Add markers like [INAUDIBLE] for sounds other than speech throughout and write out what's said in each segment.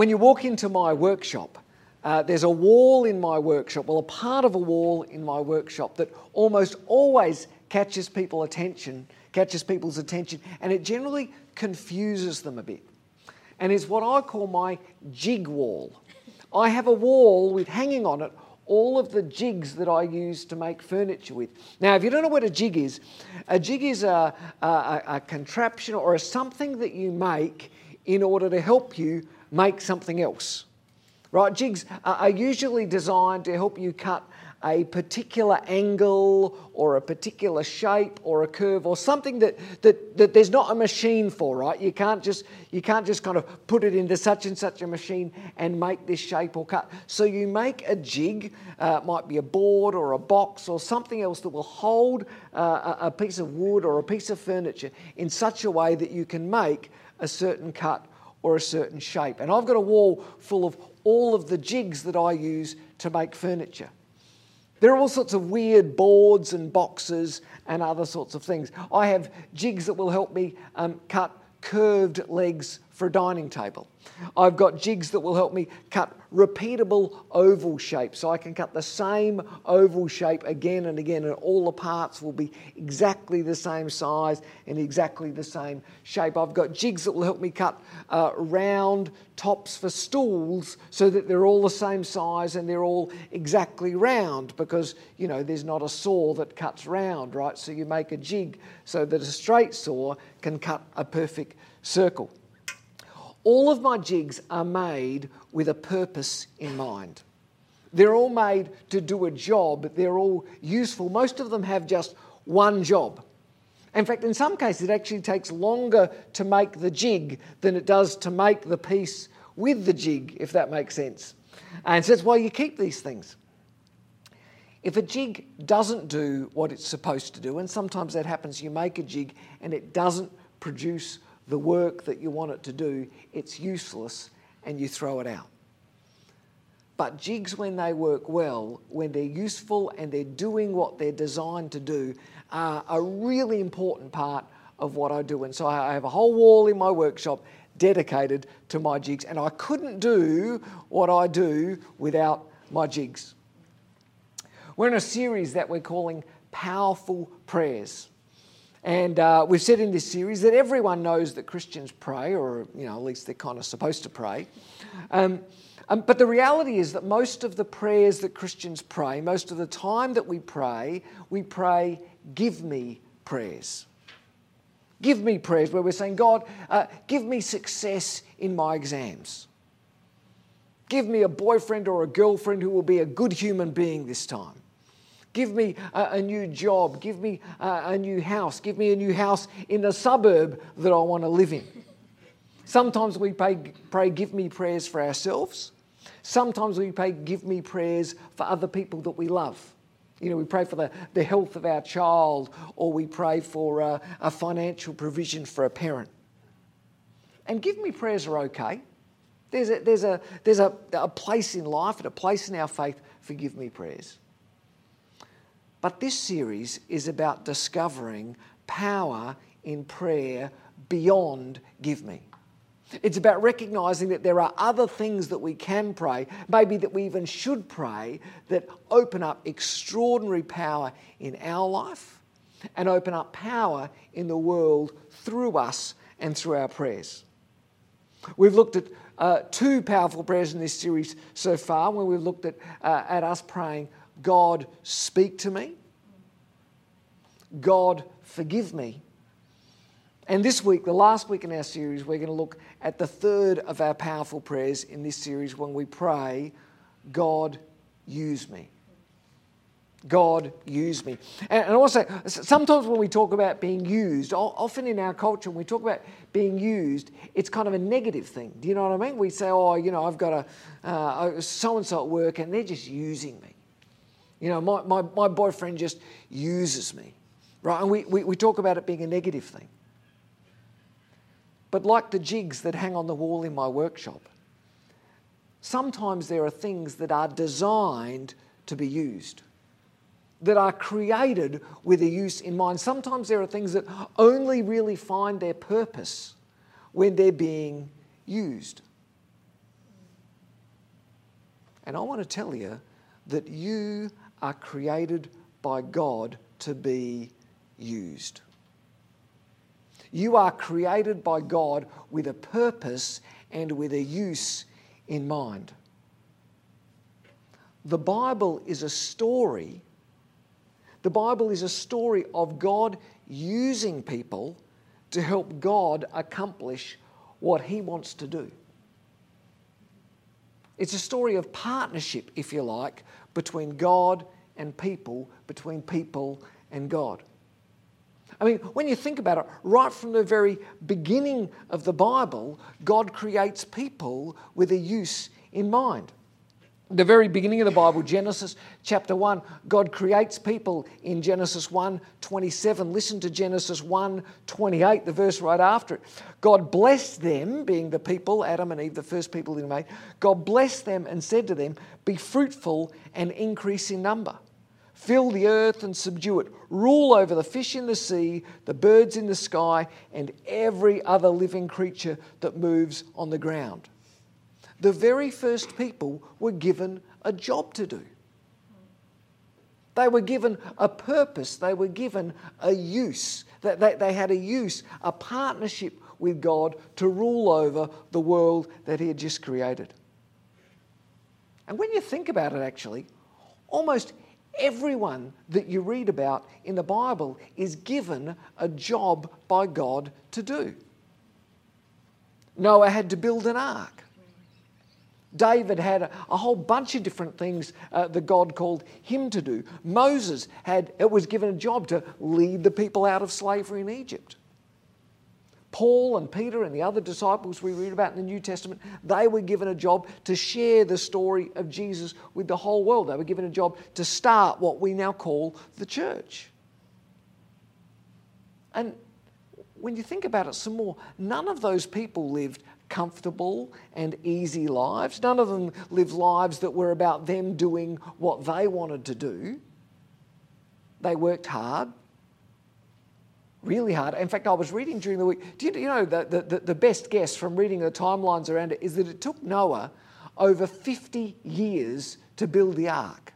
when you walk into my workshop, uh, there's a wall in my workshop, well, a part of a wall in my workshop that almost always catches people attention, catches people's attention, and it generally confuses them a bit. And it's what I call my jig wall. I have a wall with hanging on it all of the jigs that I use to make furniture with. Now, if you don't know what a jig is, a jig is a, a, a contraption or a something that you make in order to help you make something else. Right? Jigs are usually designed to help you cut a particular angle or a particular shape or a curve or something that, that, that there's not a machine for, right? You can't, just, you can't just kind of put it into such and such a machine and make this shape or cut. So you make a jig, uh, might be a board or a box or something else that will hold uh, a piece of wood or a piece of furniture in such a way that you can make a certain cut or a certain shape. And I've got a wall full of all of the jigs that I use to make furniture. There are all sorts of weird boards and boxes and other sorts of things. I have jigs that will help me um, cut curved legs for a dining table. I've got jigs that will help me cut repeatable oval shapes so I can cut the same oval shape again and again, and all the parts will be exactly the same size and exactly the same shape. I've got jigs that will help me cut uh, round tops for stools so that they're all the same size and they're all exactly round because, you know, there's not a saw that cuts round, right? So you make a jig so that a straight saw can cut a perfect circle. All of my jigs are made with a purpose in mind. They're all made to do a job, they're all useful. Most of them have just one job. In fact, in some cases, it actually takes longer to make the jig than it does to make the piece with the jig, if that makes sense. And so that's why you keep these things. If a jig doesn't do what it's supposed to do, and sometimes that happens, you make a jig and it doesn't produce the work that you want it to do, it's useless and you throw it out. But jigs, when they work well, when they're useful and they're doing what they're designed to do, are a really important part of what I do. And so I have a whole wall in my workshop dedicated to my jigs, and I couldn't do what I do without my jigs. We're in a series that we're calling Powerful Prayers. And uh, we've said in this series that everyone knows that Christians pray, or you know, at least they're kind of supposed to pray. Um, um, but the reality is that most of the prayers that Christians pray, most of the time that we pray, we pray, "Give me prayers." Give me prayers where we're saying, God, uh, give me success in my exams. Give me a boyfriend or a girlfriend who will be a good human being this time. Give me a, a new job. Give me a, a new house. Give me a new house in the suburb that I want to live in. Sometimes we pray, pray, give me prayers for ourselves. Sometimes we pray, give me prayers for other people that we love. You know, we pray for the, the health of our child, or we pray for a, a financial provision for a parent. And give me prayers are okay. There's, a, there's, a, there's a, a place in life and a place in our faith for give me prayers. But this series is about discovering power in prayer beyond give me. It's about recognizing that there are other things that we can pray, maybe that we even should pray, that open up extraordinary power in our life and open up power in the world through us and through our prayers. We've looked at uh, two powerful prayers in this series so far, where we've looked at, uh, at us praying, God, speak to me. God, forgive me. And this week, the last week in our series, we're going to look at the third of our powerful prayers in this series when we pray, God, use me. God, use me. And also, sometimes when we talk about being used, often in our culture, when we talk about being used, it's kind of a negative thing. Do you know what I mean? We say, oh, you know, I've got a so and so at work and they're just using me. You know, my, my, my boyfriend just uses me. Right? And we, we, we talk about it being a negative thing. But like the jigs that hang on the wall in my workshop, sometimes there are things that are designed to be used, that are created with a use in mind. Sometimes there are things that only really find their purpose when they're being used. And I want to tell you that you are created by God to be used. You are created by God with a purpose and with a use in mind. The Bible is a story. The Bible is a story of God using people to help God accomplish what He wants to do. It's a story of partnership, if you like, between God and people, between people and God. I mean, when you think about it, right from the very beginning of the Bible, God creates people with a use in mind the very beginning of the Bible, Genesis chapter 1, God creates people in Genesis 1 27. Listen to Genesis 1 28, the verse right after it. God blessed them, being the people, Adam and Eve, the first people that he made. God blessed them and said to them, Be fruitful and increase in number. Fill the earth and subdue it. Rule over the fish in the sea, the birds in the sky, and every other living creature that moves on the ground the very first people were given a job to do. They were given a purpose, they were given a use. They, they had a use, a partnership with God to rule over the world that He had just created. And when you think about it, actually, almost everyone that you read about in the Bible is given a job by God to do. Noah had to build an ark. David had a, whole bunch of different things uh, that God called him to do. Moses had, it was given a job to lead the people out of slavery in Egypt. Paul and Peter and the other disciples we read about in the New Testament, they were given a job to share the story of Jesus with the whole world. They were given a job to start what we now call the church. And when you think about it some more, none of those people lived comfortable and easy lives. None of them lived lives that were about them doing what they wanted to do. They worked hard, really hard. In fact, I was reading during the week, do you, know, the, the, the best guess from reading the timelines around it is that it took Noah over 50 years to build the ark.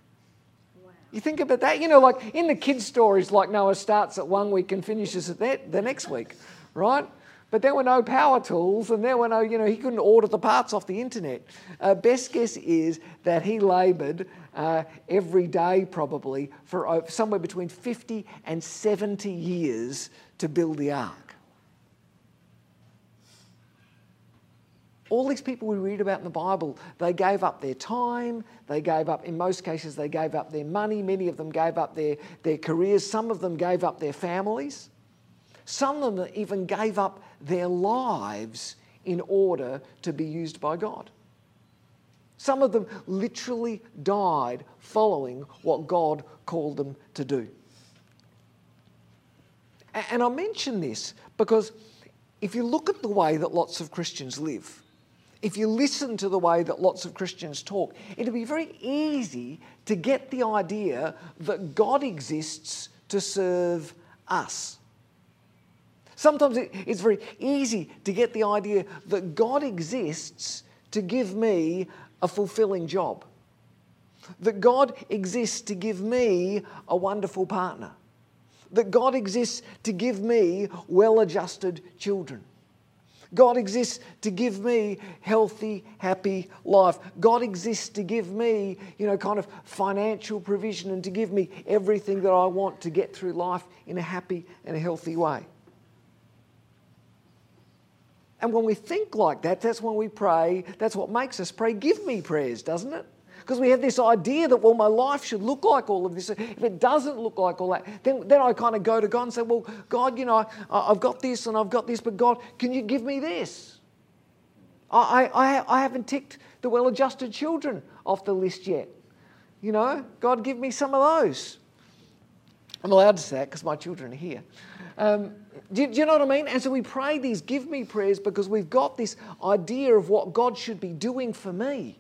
You think about that? You know, like in the kids' stories, like Noah starts at one week and finishes at that, the next week, right? But there were no power tools and there were no, you know, he couldn't order the parts off the internet. Uh, best guess is that he laboured uh, every day probably for somewhere between 50 and 70 years to build the ark. All these people we read about in the Bible, they gave up their time, they gave up, in most cases, they gave up their money, many of them gave up their, their careers, some of them gave up their families. Some of them even gave up their lives in order to be used by God. Some of them literally died following what God called them to do. And I mention this because if you look at the way that lots of Christians live, if you listen to the way that lots of Christians talk, it'll be very easy to get the idea that God exists to serve us. Sometimes it's very easy to get the idea that God exists to give me a fulfilling job, that God exists to give me a wonderful partner, that God exists to give me well adjusted children. God exists to give me healthy, happy life. God exists to give me, you know, kind of financial provision and to give me everything that I want to get through life in a happy and a healthy way. And when we think like that, that's when we pray. That's what makes us pray. Give me prayers, doesn't it? Because we have this idea that, well, my life should look like all of this. If it doesn't look like all that, then, then I kind of go to God and say, well, God, you know, I've got this and I've got this, but God, can you give me this? I, I, I haven't ticked the well adjusted children off the list yet. You know, God, give me some of those. I'm allowed to say that because my children are here. Um, do, do, you know what I mean? And so we pray these give me prayers because we've got this idea of what God should be doing for me.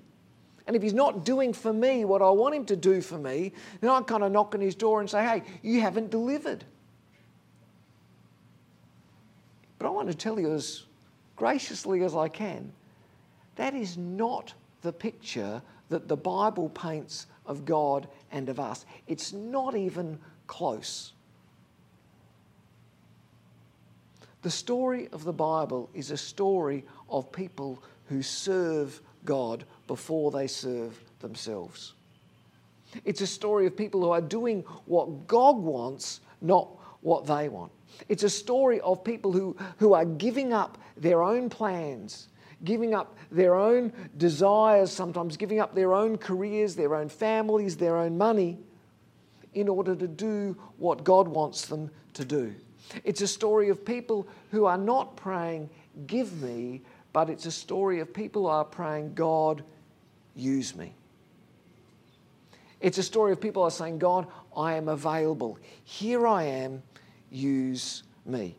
And if He's not doing for me what I want Him to do for me, then I kind of knock on His door and say, hey, you haven't delivered. But I want to tell you as graciously as I can that is not the picture that the Bible paints of God and of us. It's not even close. The story of the Bible is a story of people who serve God before they serve themselves. It's a story of people who are doing what God wants, not what they want. It's a story of people who, who are giving up their own plans, giving up their own desires, sometimes giving up their own careers, their own families, their own money, in order to do what God wants them to do. It's a story of people who are not praying, Give me, but it's a story of people who are praying, God, use me. It's a story of people who are saying, God, I am available. Here I am, use me.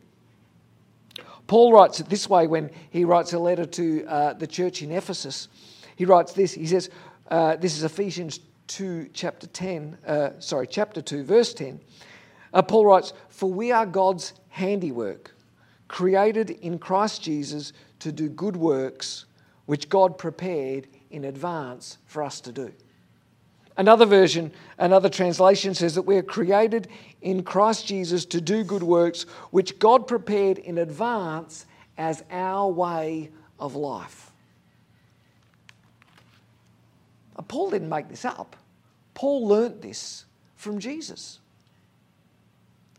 Paul writes it this way when he writes a letter to uh, the church in Ephesus. He writes this. He says, uh, This is Ephesians 2, chapter 10, uh, sorry, chapter 2, verse 10. Uh, Paul writes, For we are God's handiwork, created in Christ Jesus to do good works, which God prepared in advance for us to do. Another version, another translation says that we are created in Christ Jesus to do good works, which God prepared in advance as our way of life. Paul didn't make this up. Paul learnt this from Jesus.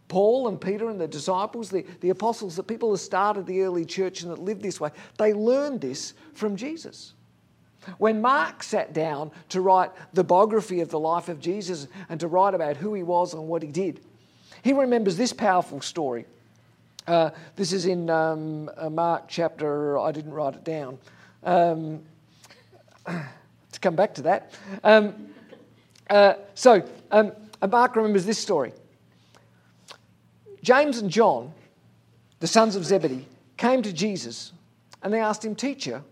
Paul and Peter and the disciples, the, the apostles, the people who started the early church and that lived this way, they learned this from Jesus. When Mark sat down to write the biography of the life of Jesus and to write about who he was and what he did, he remembers this powerful story. Uh, this is in um, uh, Mark chapter, I didn't write it down. Um, [CLEARS THROAT] come back to that. Um, uh, so, um, Mark remembers this story. James and John, the sons of Zebedee, came to Jesus and they asked him, Teacher,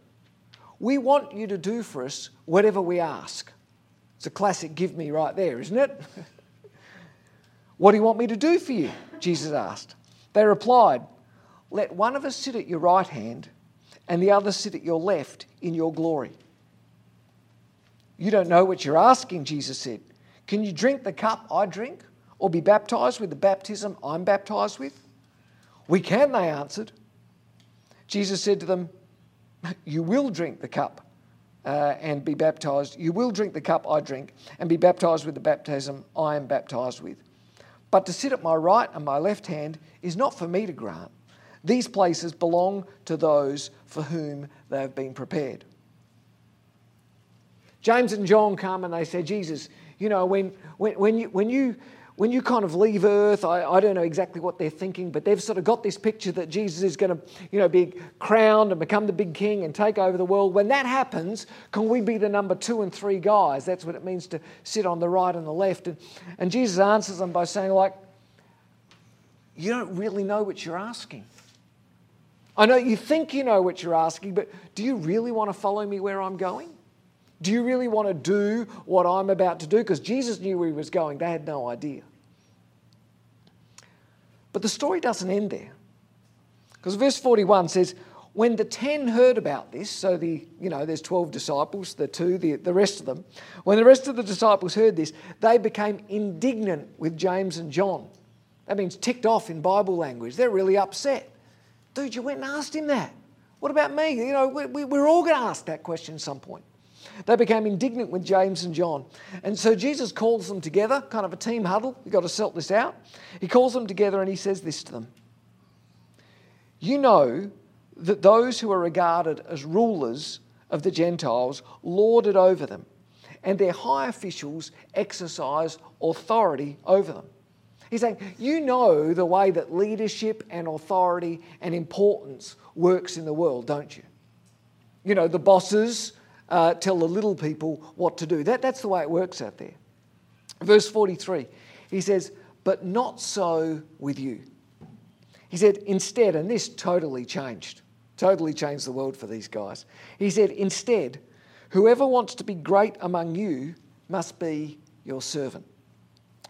we want you to do for us whatever we ask. It's a classic give me right there, isn't it? [LAUGHS] what do you want me to do for you? Jesus asked. They replied, Let one of us sit at your right hand and the other sit at your left in your glory. You don't know what you're asking, Jesus said. Can you drink the cup I drink or be baptized with the baptism I'm baptized with? We can, they answered. Jesus said to them, you will drink the cup uh, and be baptized. You will drink the cup I drink and be baptized with the baptism I am baptized with. But to sit at my right and my left hand is not for me to grant. These places belong to those for whom they have been prepared. James and John come and they say, Jesus, you know, when, when, when, you, when you when you kind of leave earth, I, I, don't know exactly what they're thinking, but they've sort of got this picture that Jesus is going to, you know, be crowned and become the big king and take over the world. When that happens, can we be the number two and three guys? That's what it means to sit on the right and the left. And, and Jesus answers them by saying, like, you don't really know what you're asking. I know you think you know what you're asking, but do you really want to follow me where I'm going? Do you really want to do what I'm about to do? Because Jesus knew where he was going, they had no idea. But the story doesn't end there. Because verse 41 says, when the ten heard about this, so the, you know, there's 12 disciples, the two, the, the rest of them, when the rest of the disciples heard this, they became indignant with James and John. That means ticked off in Bible language. They're really upset. Dude, you went and asked him that. What about me? You know, we, we're all going to ask that question at some point. They became indignant with James and John. And so Jesus calls them together, kind of a team huddle. You've got to sort this out. He calls them together and he says this to them You know that those who are regarded as rulers of the Gentiles lord it over them, and their high officials exercise authority over them. He's saying, You know the way that leadership and authority and importance works in the world, don't you? You know, the bosses uh, tell the little people what to do. That, that's the way it works out there. Verse 43, he says, But not so with you. He said, Instead, and this totally changed, totally changed the world for these guys. He said, Instead, whoever wants to be great among you must be your servant.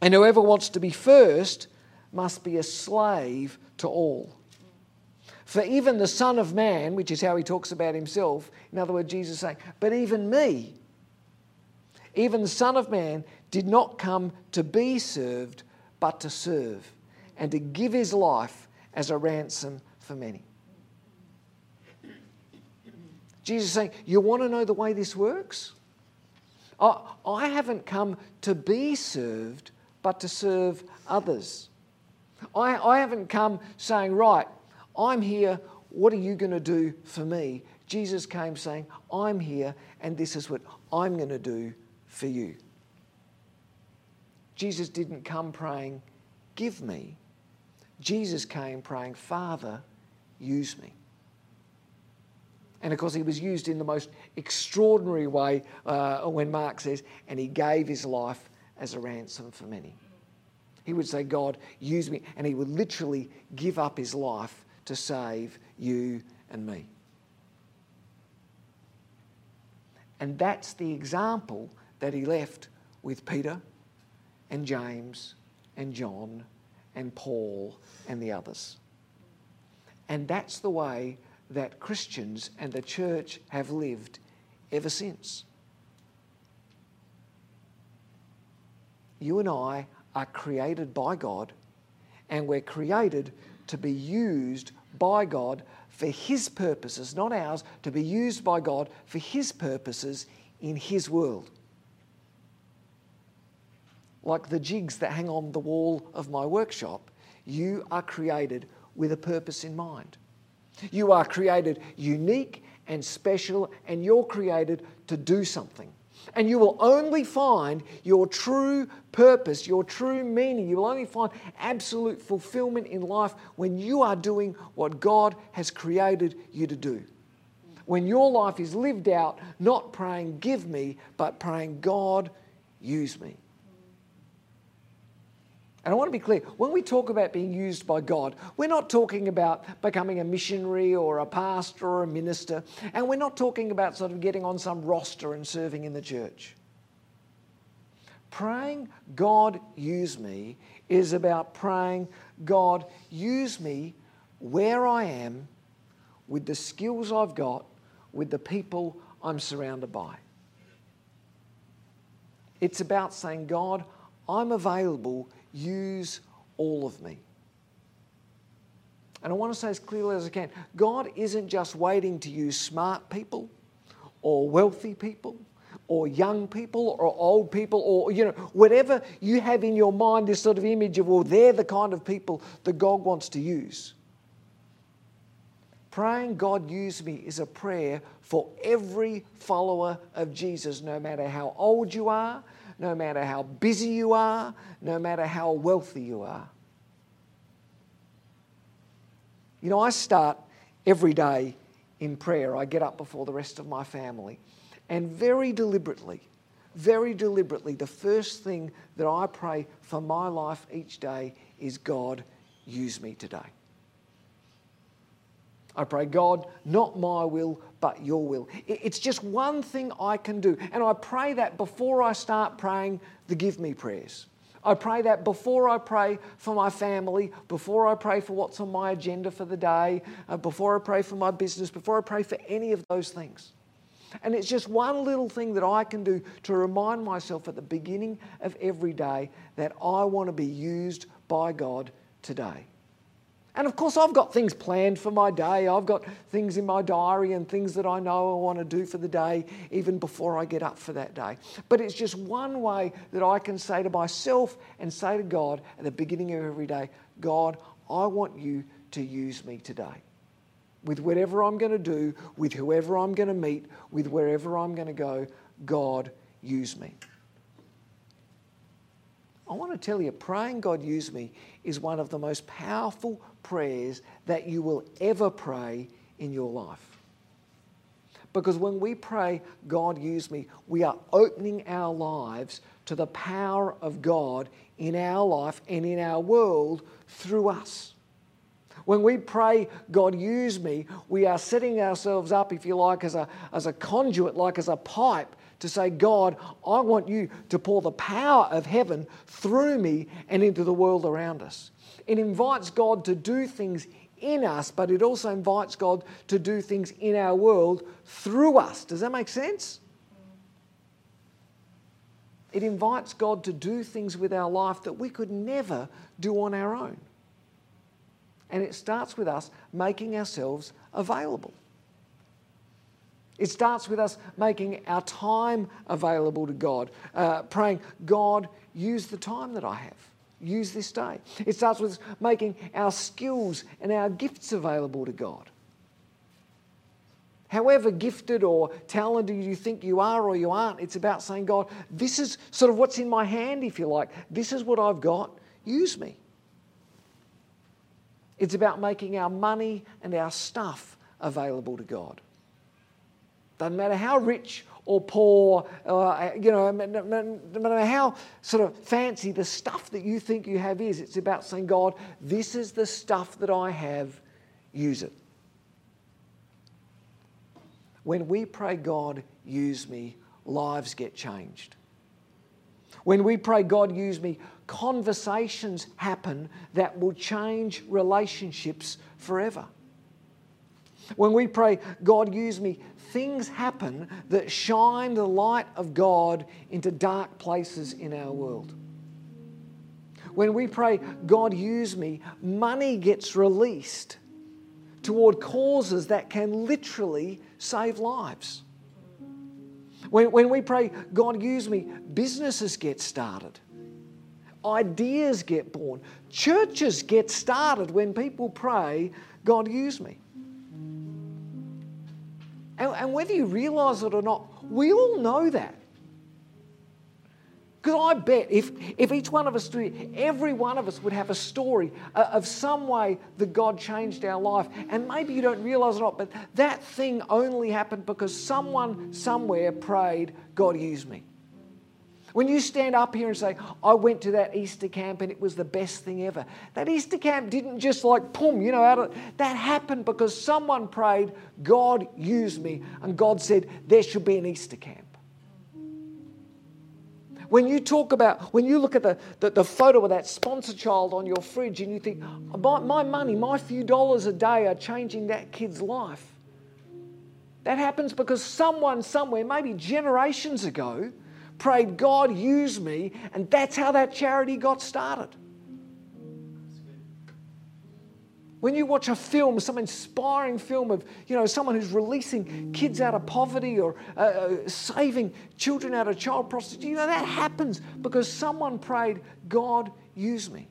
And whoever wants to be first must be a slave to all. For even the Son of Man, which is how he talks about himself, in other words, Jesus saying, but even me, Even the Son of Man did not come to be served, but to serve, and to give his life as a ransom for many. Jesus saying, You want to know the way this works? I, I haven't come to be served, but to serve others. I, I haven't come saying, Right, I'm here, what are you going to do for me? Jesus came saying, I'm here, and this is what I'm going to do for you. Jesus didn't come praying, Give me. Jesus came praying, Father, use me. And of course, he was used in the most extraordinary way uh, when Mark says, and he gave his life as a ransom for many. He would say, God, use me. And he would literally give up his life to save you and me. And that's the example that he left with Peter and James and John and Paul and the others. And that's the way that Christians and the church have lived ever since. You and I are created by God, and we're created to be used by God for His purposes, not ours, to be used by God for His purposes in His world. Like the jigs that hang on the wall of my workshop, you are created with a purpose in mind. You are created unique and special, and you're created to do something. And you will only find your true purpose, your true meaning. You will only find absolute fulfillment in life when you are doing what God has created you to do. When your life is lived out, not praying, give me, but praying, God, use me. And I want to be clear when we talk about being used by God, we're not talking about becoming a missionary or a pastor or a minister, and we're not talking about sort of getting on some roster and serving in the church. Praying, God, use me, is about praying, God, use me where I am, with the skills I've got, with the people I'm surrounded by. It's about saying, God, I'm available use all of me. And I want to say as clearly as I can God isn't just waiting to use smart people or wealthy people or young people or old people or you know whatever you have in your mind this sort of image of well they're the kind of people that God wants to use. Praying God use me is a prayer for every follower of Jesus no matter how old you are, no matter how busy you are, no matter how wealthy you are. You know, I start every day in prayer. I get up before the rest of my family. And very deliberately, very deliberately, the first thing that I pray for my life each day is God, use me today. I pray, God, not my will, but your will. It's just one thing I can do. And I pray that before I start praying the give me prayers. I pray that before I pray for my family, before I pray for what's on my agenda for the day, uh, before I pray for my business, before I pray for any of those things. And it's just one little thing that I can do to remind myself at the beginning of every day that I want to be used by God today. And of course, I've got things planned for my day. I've got things in my diary and things that I know I want to do for the day, even before I get up for that day. But it's just one way that I can say to myself and say to God at the beginning of every day God, I want you to use me today. With whatever I'm going to do, with whoever I'm going to meet, with wherever I'm going to go, God, use me. I want to tell you, praying God use me is one of the most powerful prayers that you will ever pray in your life. Because when we pray, God use me, we are opening our lives to the power of God in our life and in our world through us. When we pray, God use me, we are setting ourselves up, if you like, as a, as a conduit, like as a pipe to say, God, I want you to pour the power of heaven through me and into the world around us. It invites God to do things in us, but it also invites God to do things in our world through us. Does that make sense? it invites God to do things with our life that we could never do on our own. And it starts with us making ourselves available. It starts with us making our time available to God, uh, praying, God, use the time that I have. Use this day. It starts with making our skills and our gifts available to God. However gifted or talented you think you are or you aren't, it's about saying, God, this is sort of what's in my hand, if you like. This is what I've got. Use me. It's about making our money and our stuff available to God. Doesn't matter how rich or poor, uh, you know, no matter how sort of fancy the stuff that you think you have is, it's about saying, God, this is the stuff that I have, use it. When we pray, God, use me, lives get changed. When we pray, God, use me, conversations happen that will change relationships forever. When we pray, God, use me, things happen that shine the light of God into dark places in our world. When we pray, God, use me, money gets released toward causes that can literally save lives. When, when we pray, God, use me, businesses get started, ideas get born, churches get started when people pray, God, use me. And, and whether you realize it or not, we all know that. Because I bet if, if each one of us do, every one of us would have a story uh, of some way that God changed our life. And maybe you don't realize it or not, but that thing only happened because someone somewhere prayed, God, use me. When you stand up here and say, I went to that Easter camp and it was the best thing ever, that Easter camp didn't just like, boom, you know, out of, that happened because someone prayed, God, use me. And God said, there should be an Easter camp. When you talk about, when you look at the, the, the, photo of that sponsor child on your fridge and you think, my, my money, my few dollars a day are changing that kid's life. That happens because someone somewhere, maybe generations ago, prayed, God, use me, and that's how that charity got started. When you watch a film, some inspiring film of, you know, someone who's releasing kids out of poverty or uh, uh, saving children out of child prostitution, you know, that happens because someone prayed, God, use me.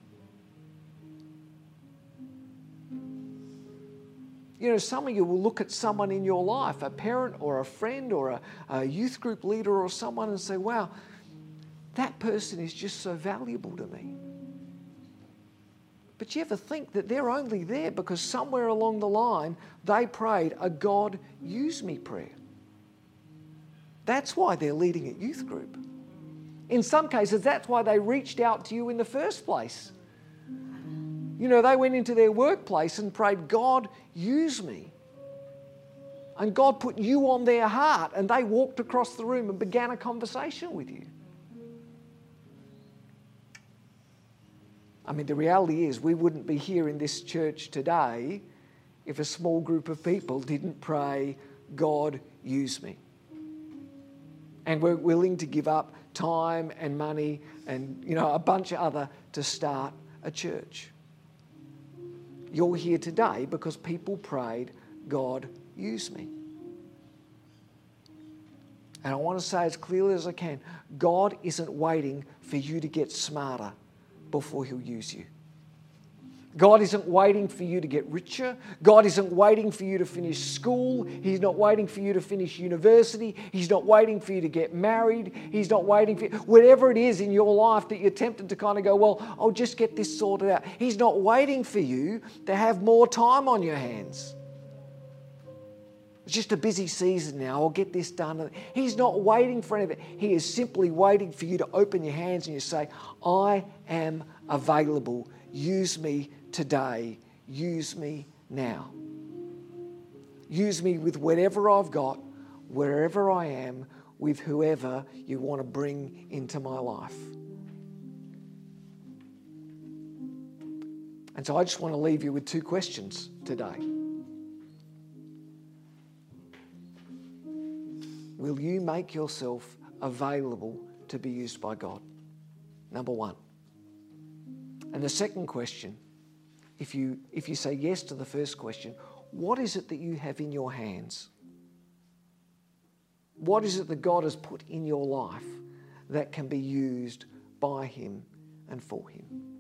You know, some of you will look at someone in your life, a parent or a friend or a, a youth group leader or someone, and say, wow, that person is just so valuable to me. But you ever think that they're only there because somewhere along the line they prayed a God use me prayer? That's why they're leading at youth group. In some cases, that's why they reached out to you in the first place. You know, they went into their workplace and prayed, God, use me. And God put you on their heart, and they walked across the room and began a conversation with you. I mean, the reality is, we wouldn't be here in this church today if a small group of people didn't pray, God, use me. And we're willing to give up time and money and, you know, a bunch of other to start a church. You're here today because people prayed, God, use me. And I want to say as clearly as I can God isn't waiting for you to get smarter before He'll use you. God isn't waiting for you to get richer. God isn't waiting for you to finish school. He's not waiting for you to finish university. He's not waiting for you to get married. He's not waiting for you. Whatever it is in your life that you're tempted to kind of go, well, I'll just get this sorted out. He's not waiting for you to have more time on your hands. It's just a busy season now. I'll get this done. He's not waiting for anything. He is simply waiting for you to open your hands and you say, I am available. Use me today. Use me now. Use me with whatever I've got, wherever I am, with whoever you want to bring into my life. And so I just want to leave you with two questions today. Will you make yourself available to be used by God? Number one. And the second question, if you, if you say yes to the first question, what is it that you have in your hands? What is it that God has put in your life that can be used by Him and for Him?